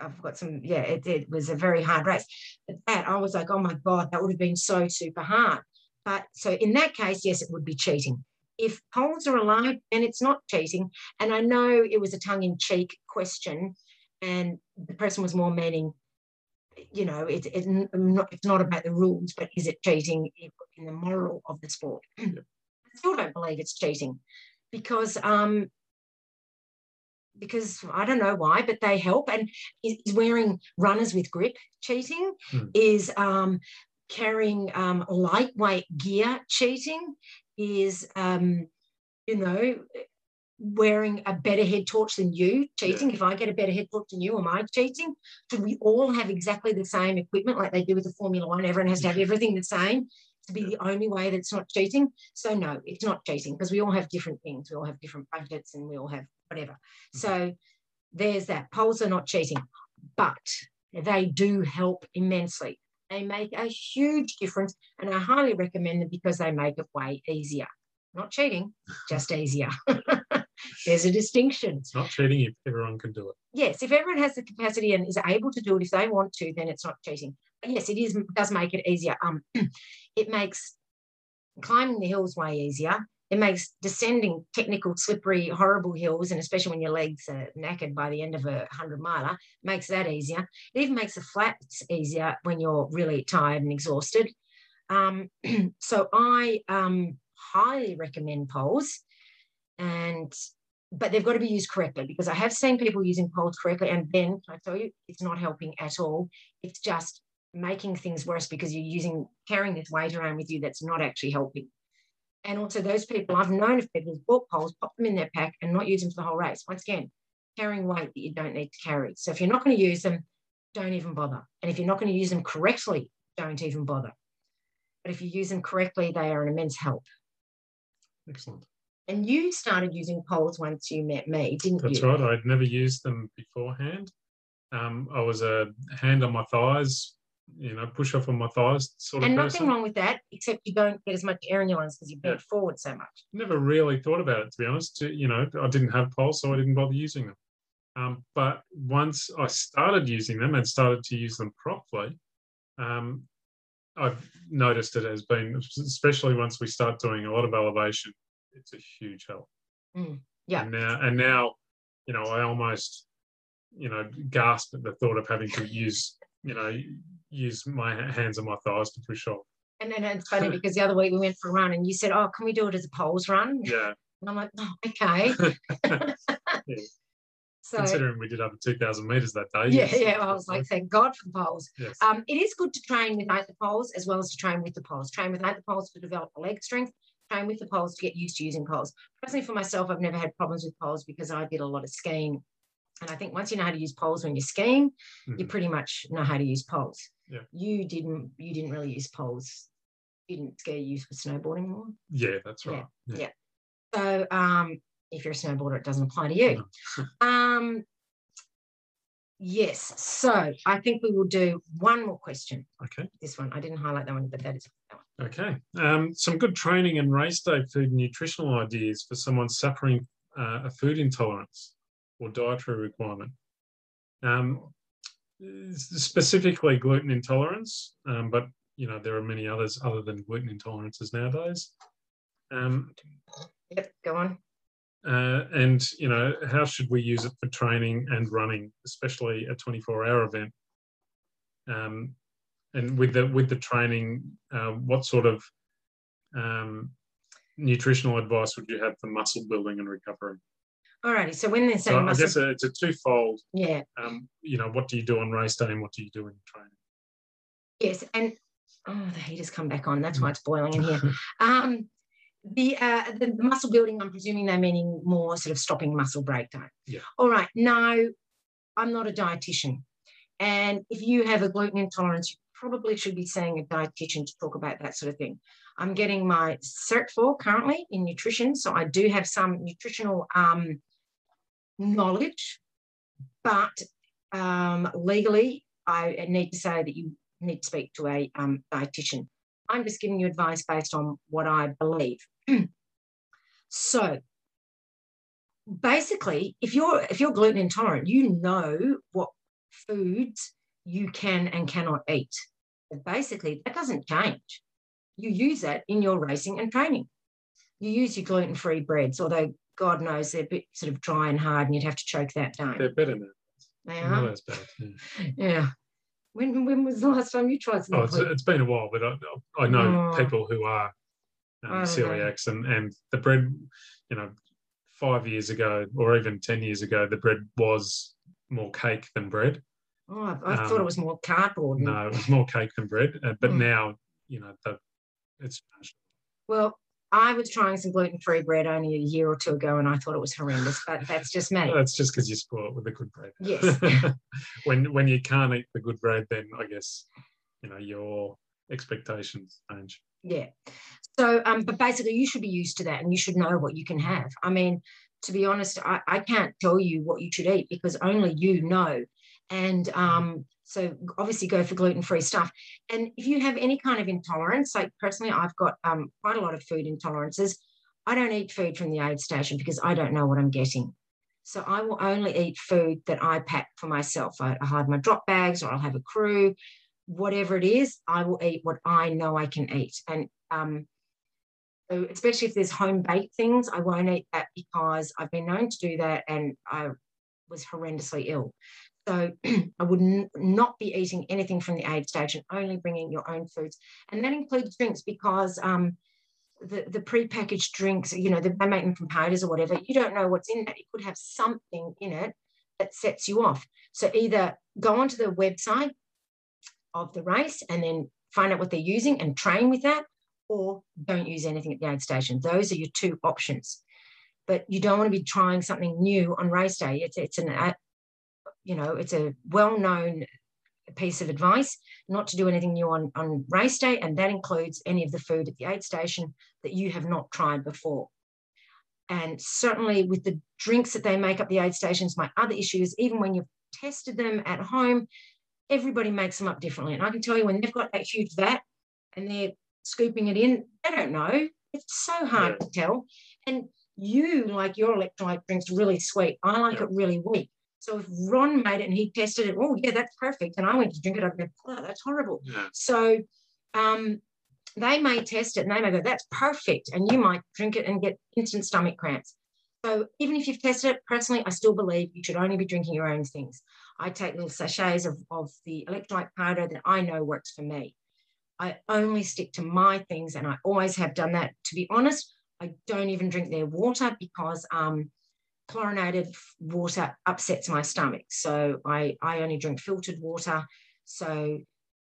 I've got some, yeah, it, it was a very hard race. But that, I was like, oh my God, that would have been so super hard. But so in that case, yes, it would be cheating. If poles are allowed, then it's not cheating. And I know it was a tongue in cheek question, and the person was more meaning, you know, it, it, not, it's not about the rules, but is it cheating in the moral of the sport? I still don't believe it's cheating because um, because I don't know why, but they help. And is, wearing runners with grip cheating? Hmm. Is um, carrying um, lightweight gear cheating? Is um, you know wearing a better head torch than you cheating? If I get a better head torch than you, am I cheating? Should we all have exactly the same equipment like they do with the Formula One? Everyone has to have everything the same to be the only way that's not cheating. So no, it's not cheating because we all have different things. We all have different budgets and we all have whatever. So there's that. Poles are not cheating, but they do help immensely. They make a huge difference, and I highly recommend them because they make it way easier. Not cheating, just easier. There's a distinction. It's not cheating if everyone can do it. Yes, if everyone has the capacity and is able to do it if they want to, then it's not cheating. But yes, it is does make it easier. Um, it makes climbing the hills way easier. It makes descending technical, slippery, horrible hills, and especially when your legs are knackered by the end of a hundred miler, makes that easier. It even makes the flats easier when you're really tired and exhausted. Um, so I um, highly recommend poles, and but they've got to be used correctly because I have seen people using poles correctly, and then I tell you, it's not helping at all. It's just making things worse because you're using carrying this weight around with you that's not actually helping. And also those people, I've known of people who've bought poles, pop them in their pack and not use them for the whole race. Once again, carrying weight that you don't need to carry. So if you're not going to use them, don't even bother. And if you're not going to use them correctly, don't even bother. But if you use them correctly, they are an immense help. Excellent. And you started using poles once you met me, didn't That's you? That's right. I'd never used them beforehand. Um, I was a hand on my thighs, you know, push off on my thighs sort of And nothing wrong with that, except you don't get as much air in your lungs because you bent forward so much. Never really thought about it, to be honest. You know, I didn't have poles, so I didn't bother using them. Um, but once I started using them and started to use them properly, um, I've noticed it has been, especially once we start doing a lot of elevation, it's a huge help. Mm, yeah. And now, and now, you know, I almost, you know, gasp at the thought of having to use, you know, use my hands and my thighs to push off. And then it's funny because the other week we went for a run and you said, Oh, can we do it as a poles run? Yeah. And I'm like, Oh, okay. Yeah. so Considering we did over 2,000 meters that day. yeah, yes, yeah. I was like, thank God for the poles. yes. Um, it is good to train without the poles as well as to train with the poles. Train without the poles to develop the leg strength. Train with the poles to get used to using poles. Personally, for myself, I've never had problems with poles because I did a lot of skiing. And I think once you know how to use poles when you're skiing, you Mhm. pretty much know how to use poles. Yeah. You didn't. You didn't really use poles. Didn't scare you for snowboarding more. Yeah, that's Yeah, right. yeah. So um, if you're a snowboarder, it doesn't apply to you. um, yes. So I think we will do one more question. Okay. This one I didn't highlight that one, but that is that one. Okay. Um, some good training and race day food and nutritional ideas for someone suffering uh, a food intolerance or dietary requirement. Um, specifically gluten intolerance, um, but you know there are many others other than gluten intolerances nowadays. Um, Yep. Go on. uh, and you know how should we use it for training and running, especially a 24-hour event? Um, and with the with the training, uh, what sort of um, nutritional advice would you have for muscle building and recovery? Alrighty. So when they're So saying I muscle, guess it's a twofold. yeah, Um, you know, what do you do on race day and what do you do in training? yes, and oh, the heater's come back on. That's why it's boiling in here. Um, the, uh, the the muscle building, I'm presuming they're meaning more sort of stopping muscle breakdown. Yeah. All right. No, I'm not a dietitian, and if you have a gluten intolerance, you probably should be seeing a dietitian to talk about that sort of thing. I'm getting my cert for currently in nutrition, so I do have some nutritional um, knowledge, but um, legally, I need to say that you need to speak to a um, dietitian. I'm just giving you advice based on what I believe. so basically, if you're if you're gluten intolerant, you know what foods you can and cannot eat. But basically, that doesn't change. You use that in your racing and training. You use your gluten-free breads, although God knows they're a bit sort of dry and hard, and you'd have to choke that down. They're better now. They are. yeah. Yeah. When when was the last time you tried some Oh, it's, it's been a while, but I, I know Oh. people who are um, know. celiacs, and and the bread, you know, five years ago or even ten years ago, the bread was more cake than bread. Oh, I, I thought um, it was more cardboard. No, it was more cake than bread. Uh, but Mm. now, you know, the, it's Well, I was trying some gluten-free bread only a year or two ago, and I thought it was horrendous. But that's just me. that's just because you spoil it with the good bread. Yes. when when you can't eat the good bread, then I guess you know your expectations change. Yeah. So, um, but basically, you should be used to that, and you should know what you can have. I mean, to be honest, I, I can't tell you what you should eat because only you know. And um, so, obviously, go for gluten-free stuff. And if you have any kind of intolerance, like personally, I've got um, quite a lot of food intolerances. I don't eat food from the aid station because I don't know what I'm getting. So I will only eat food that I pack for myself. I, I hide my drop bags, or I'll have a crew whatever it is, I will eat what I know I can eat. And um, so especially if there's home baked things, I won't eat that because I've been known to do that and I was horrendously ill. So I would not be eating anything from the aid station, only bringing your own foods. And that includes drinks because um, the, the prepackaged drinks, you know, they make them from powders or whatever. You don't know what's in that. It could have something in it that sets you off. So either go onto the website of the race and then find out what they're using and train with that, or don't use anything at the aid station. Those are your two options. But you don't want to be trying something new on race day. It's it's an you know it's a well known piece of advice not to do anything new on, on race day, and that includes any of the food at the aid station that you have not tried before. And certainly with the drinks that they make up the aid stations, my other issue is even when you've tested them at home, everybody makes them up differently. And I can tell you when they've got that huge vat and they're scooping it in, they don't know. It's so hard yeah. to tell. And you like your electrolyte drinks really sweet. I like yeah. it really weak. So if Ron made it and he tested it, oh yeah, that's perfect. And I went to drink it, I'd go, oh, that's horrible. Yeah. So um, they may test it and they may go, that's perfect. And you might drink it and get instant stomach cramps. So even if you've tested it, personally, I still believe you should only be drinking your own things. I take little sachets of, of the electrolyte powder that I know works for me. I only stick to my things and I always have done that. To be honest, I don't even drink their water because um, chlorinated water upsets my stomach. So I, I only drink filtered water. So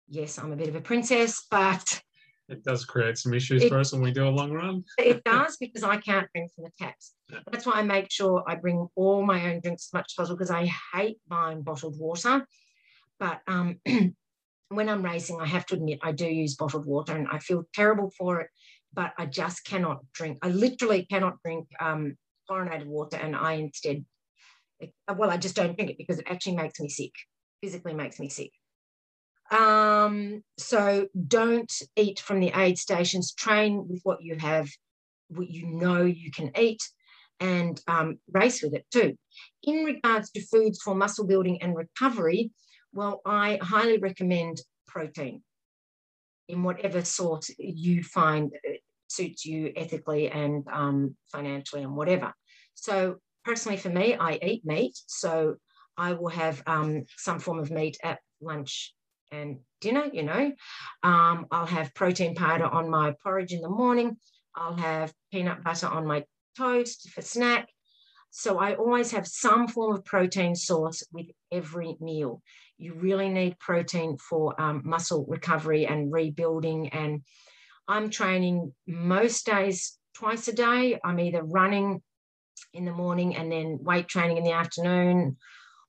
yes, I'm a bit of a princess, but it does create some issues it, for us when we do a long run. it does because I can't drink from the taps. Yeah. That's why I make sure I bring all my own drinks as much as possible because I hate buying bottled water. But um, when I'm racing, I have to admit I do use bottled water and I feel terrible for it, but I just cannot drink. I literally cannot drink um, chlorinated water and I instead, well, I just don't drink it because it actually makes me sick, physically makes me sick. Um, so don't eat from the aid stations, train with what you have, what you know you can eat, and um, race with it too. In regards to foods for muscle building and recovery, well, I highly recommend protein in whatever source you find suits you ethically and um, financially and whatever. So personally for me, I eat meat. So I will have um, some form of meat at lunch and dinner, you know. Um, I'll have protein powder on my porridge in the morning. I'll have peanut butter on my toast for snack. So I always have some form of protein source with every meal. You really need protein for um, muscle recovery and rebuilding. And I'm training most days twice a day. I'm either running in the morning and then weight training in the afternoon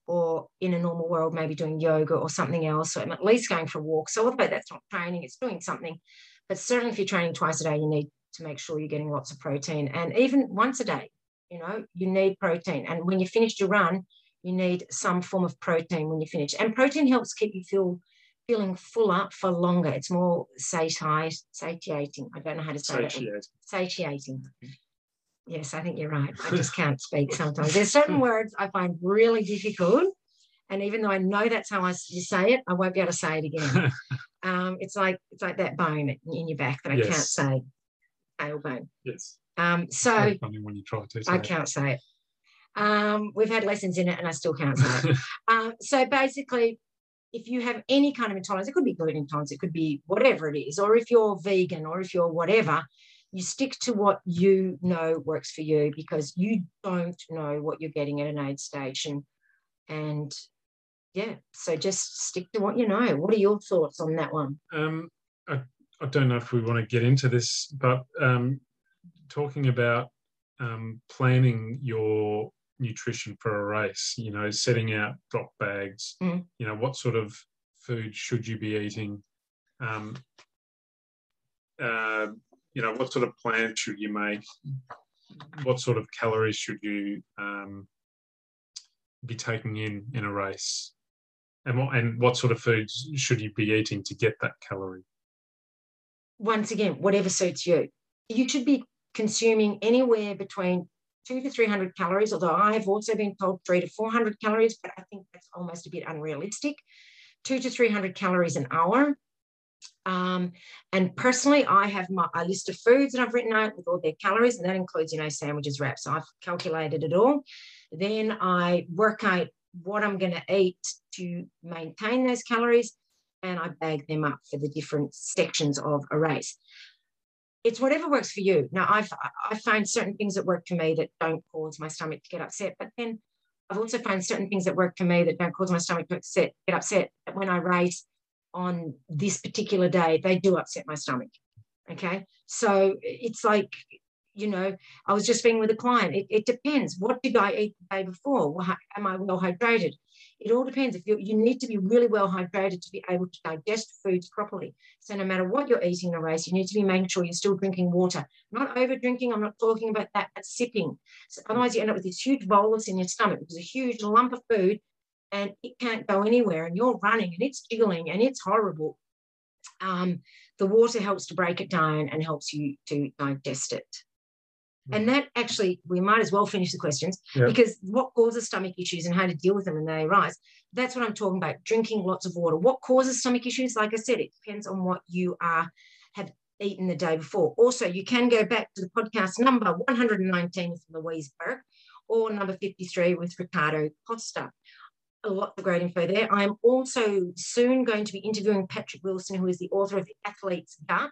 or in a normal world, maybe doing yoga or something else. So I'm at least going for a walk. So although that's not training, it's doing something. But certainly if you're training twice a day, you need to make sure you're getting lots of protein. And even once a day, you know, you need protein. And when you finish your run, you need some form of protein when you finish. And protein helps keep you feel feeling fuller for longer. It's more satiate, satiating. I don't know how to say satiating. it. Satiating. Yes, I think you're right. I just can't speak sometimes. There's certain words I find really difficult. And even though I know that's how I you say it, I won't be able to say it again. um, it's like it's like that bone in your back that I yes. can't say. Tailbone. Yes. Um, so funny when you try to I can't say it. Um, we've had lessons in it and I still can't say it. um, so basically, if you have any kind of intolerance, it could be gluten intolerance, it could be whatever it is, or if you're vegan or if you're whatever, you stick to what you know works for you because you don't know what you're getting at an aid station. And yeah, so just stick to what you know. What are your thoughts on that one? Um, I, I don't know if we want to get into this, but um, talking about um, planning your nutrition for a race, you know, setting out drop bags, mm. you know, what sort of food should you be eating? Um, uh, you know, what sort of plan should you make? What sort of calories should you um, be taking in in a race? And what, and what sort of foods should you be eating to get that calorie? Once again, whatever suits you. You should be consuming anywhere between two to 300 calories, although I've also been told three to 400 calories, but I think that's almost a bit unrealistic. Two to 300 calories an hour. Um, and personally, I have my a list of foods that I've written out with all their calories, and that includes, you know, sandwiches, wraps. So I've calculated it all. Then I work out what I'm going to eat to maintain those calories, and I bag them up for the different sections of a race. It's whatever works for you. Now, I've I find certain things that work for me that don't cause my stomach to get upset, but then I've also found certain things that work for me that don't cause my stomach to upset, get upset. But when I race, on this particular day, they do upset my stomach. Okay. So it's like, you know, I was just being with a client. It, it depends. What did I eat the day before? Am I well hydrated? It all depends. If you need to be really well hydrated to be able to digest foods properly. So no matter what you're eating in a race, you need to be making sure you're still drinking water. Not over drinking. I'm not talking about that, but sipping. So otherwise you end up with this huge bolus in your stomach, which is a huge lump of food, and it can't go anywhere. And you're running and it's jiggling and it's horrible. Um, the water helps to break it down and helps you to digest it. And that actually, we might as well finish the questions because what causes stomach issues and how to deal with them when they arise. That's what I'm talking about. Drinking lots of water. What causes stomach issues? Like I said, it depends on what you are have eaten the day before. Also, you can go back to the podcast number 119 with Louise Burke or number 53 with Ricardo Costa. A lot of great info there. I'm also soon going to be interviewing Patrick Wilson, who is the author of The Athlete's Gut.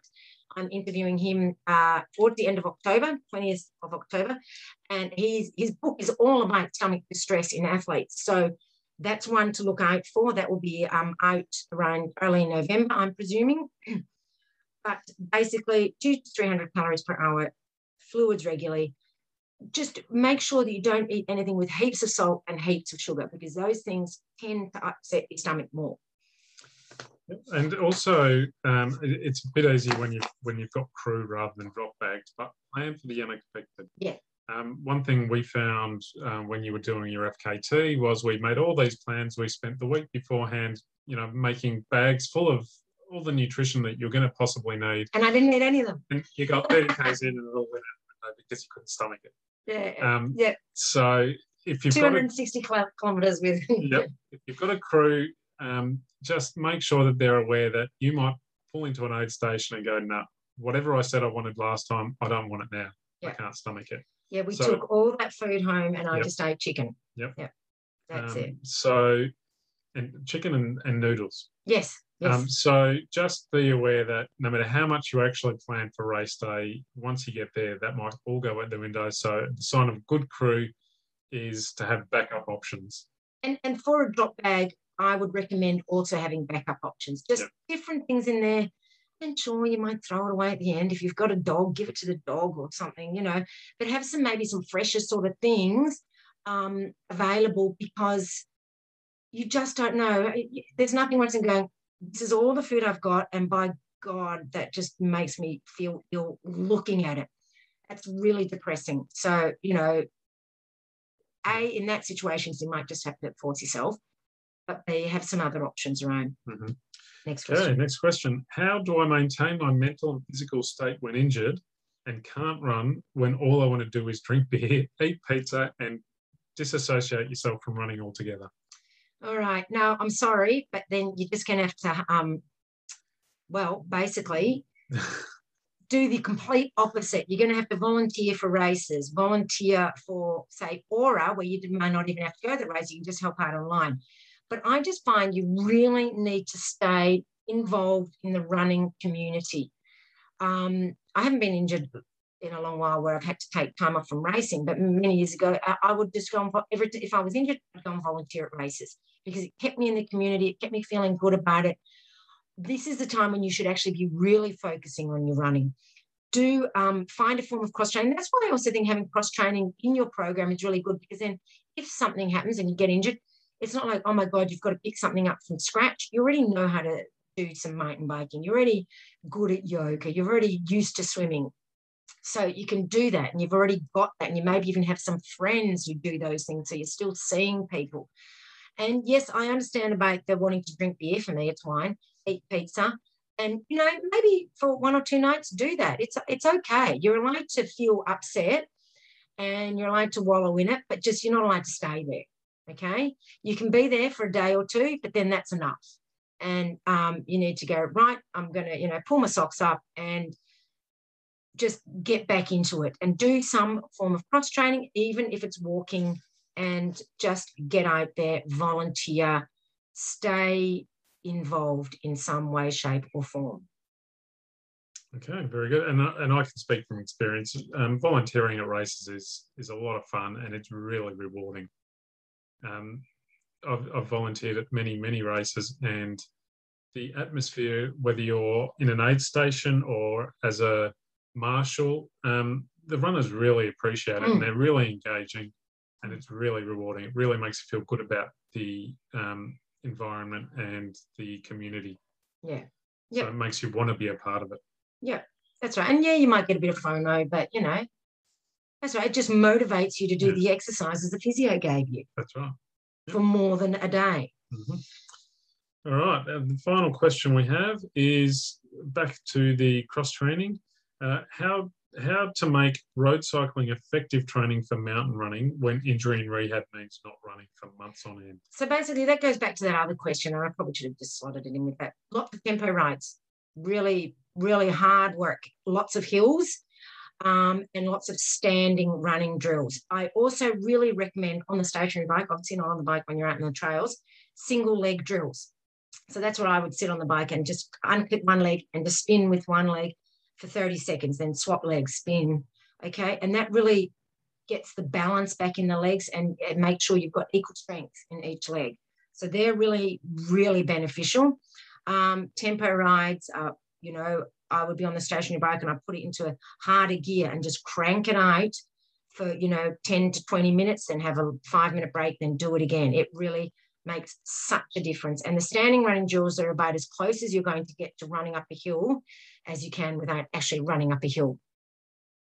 I'm interviewing him uh, towards the end of October, 20th of October, and his his book is all about stomach distress in athletes. So that's one to look out for. That will be um, out around early November, I'm presuming. but basically, two to 300 calories per hour, fluids regularly. Just make sure that you don't eat anything with heaps of salt and heaps of sugar because those things tend to upset your stomach more. And also, um, it- it's a bit easier when you when you've got crew rather than drop bags. But plan for the unexpected. Yeah. Um, one thing we found um, when you were doing your FKT was we made all these plans. We spent the week beforehand, you know, making bags full of all the nutrition that you're going to possibly need. And I didn't need any of them. And you got 30 k's in and it all went out because you couldn't stomach it. Yeah. Um, yeah. So if you've got a 260 kilometers with. yep. If you've got a crew, um, just make sure that they're aware that you might pull into an aid station and go, no, whatever I said I wanted last time, I don't want it now. I can't stomach it. Yeah, we So- took all that food home and I Yep. just ate chicken. Yep. Yep. That's Um, it. So, and chicken and, and noodles. Yes. Yes. Um, so just be aware that no matter how much you actually plan for race day, once you get there, that might all go out the window. So the sign of good crew is to have backup options. and, and for a drop bag, I would recommend also having backup options, just Yep. different things in there. And sure, you might throw it away at the end. If you've got a dog, give it to the dog or something, you know, but have some maybe some fresher sort of things um, available because you just don't know. There's nothing worse than going, this is all the food I've got. And by God, that just makes me feel ill looking at it. That's really depressing. So, you know, A, in that situation, you might just have to force yourself, but they have some other options around. Mhm. Next Okay, question. next question. How do I maintain my mental and physical state when injured and can't run when all I want to do is drink beer, eat pizza, and disassociate yourself from running altogether? All right. Now, I'm sorry, but then you're just going to have to, um, well, basically, do the complete opposite. You're going to have to volunteer for races, volunteer for, say, Aura, where you may not even have to go to the race, you can just help out online. But I just find you really need to stay involved in the running community. Um, I haven't been injured in a long while where I've had to take time off from racing, but many years ago, I, I would just go every, if I was injured, I'd go and volunteer at races because it kept me in the community, it kept me feeling good about it. This is the time when you should actually be really focusing on your running. Do um, find a form of cross training. That's why I also think having cross training in your program is really good because then if something happens and you get injured, it's not like, oh my God, you've got to pick something up from scratch. You already know how to do some mountain biking. You're already good at yoga. You're already used to swimming. So you can do that and you've already got that. And you maybe even have some friends who do those things. So you're still seeing people. And yes, I understand about the wanting to drink beer. For me, it's wine, eat pizza. And you know, maybe for one or two nights, do that. It's it's okay. You're allowed to feel upset and you're allowed to wallow in it, but just you're not allowed to stay there. Okay. You can be there for a day or two, but then that's enough. And um, you need to go, right, I'm gonna, you know, pull my socks up and just get back into it and do some form of cross training, even if it's walking, and just get out there, volunteer, stay involved in some way, shape, or form. Okay, very good. And, I- and I can speak from experience. Um, volunteering at races is is a lot of fun and it's really rewarding. Um, I've, I've volunteered at many many races, and the atmosphere, whether you're in an aid station or as a marshal, um, the runners really appreciate it Mm. and they're really engaging and it's really rewarding. It really makes you feel good about the um, environment and the community. Yeah. So it makes you want to be a part of it. Yeah, that's right. And yeah, you might get a bit of FOMO, but you know, that's right. It just motivates you to do Yeah. the exercises the physio gave you That's right. for more than a day. Mhm. All right. And the final question we have is back to the cross training. Uh, how how to make road cycling effective training for mountain running when injury and rehab means not running for months on end? So basically, that goes back to that other question, and I probably should have just slotted it in with that. Lots of tempo rides, really, really hard work, lots of hills, um, and lots of standing running drills. I also really recommend on the stationary bike, obviously not on the bike when you're out in the trails, single leg drills. So that's what I would sit on the bike and just unclip one leg and just spin with one leg for 30 seconds, then swap legs, spin. Okay. And that really gets the balance back in the legs and, and make sure you've got equal strength in each leg. So they're really, really beneficial. Um, tempo rides, uh, you know, I would be on the stationary bike and I put it into a harder gear and just crank it out for, you know, 10 to 20 minutes, then have a five minute break, then do it again. It really makes such a difference. And the standing running drills are about as close as you're going to get to running up a hill as you can without actually running up a hill.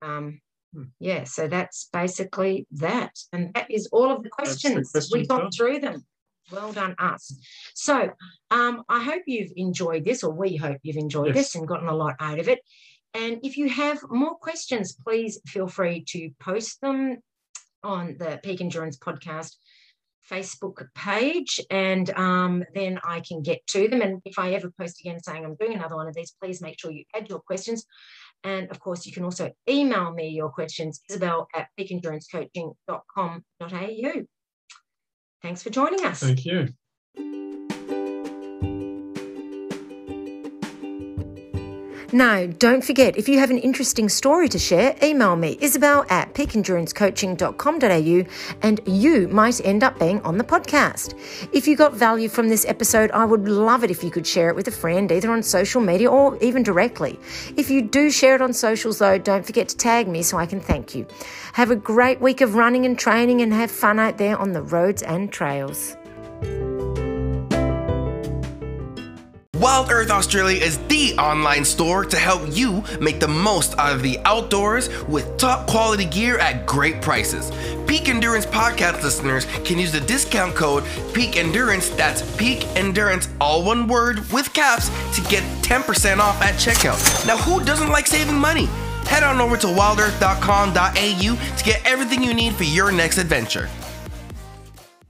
Um, Hmm. yeah, so that's basically that. And that is all of the That's the questions. we questions got through them. Well done, us. So um, I hope you've enjoyed this, or we hope you've enjoyed Yes. this and gotten a lot out of it. And if you have more questions, please feel free to post them on the Peak Endurance Podcast Facebook page, and um, then I can get to them. And if I ever post again saying I'm doing another one of these, please make sure you add your questions. And of course, you can also email me your questions, Isabel at peakendurancecoaching.com.au. Thanks for joining us. Thank you. Now, don't forget, if you have an interesting story to share, email me, isabel at peakendurancecoaching.com.au, and you might end up being on the podcast. If you got value from this episode, I would love it if you could share it with a friend, either on social media or even directly. If you do share it on socials, though, don't forget to tag me so I can thank you. Have a great week of running and training and have fun out there on the roads and trails. Wild Earth Australia is the online store to help you make the most out of the outdoors with top quality gear at great prices. Peak Endurance podcast listeners can use the discount code Peak Endurance, that's Peak Endurance, all one word with caps, to get 10% off at checkout. Now, who doesn't like saving money? Head on over to wildearth.com.au to get everything you need for your next adventure.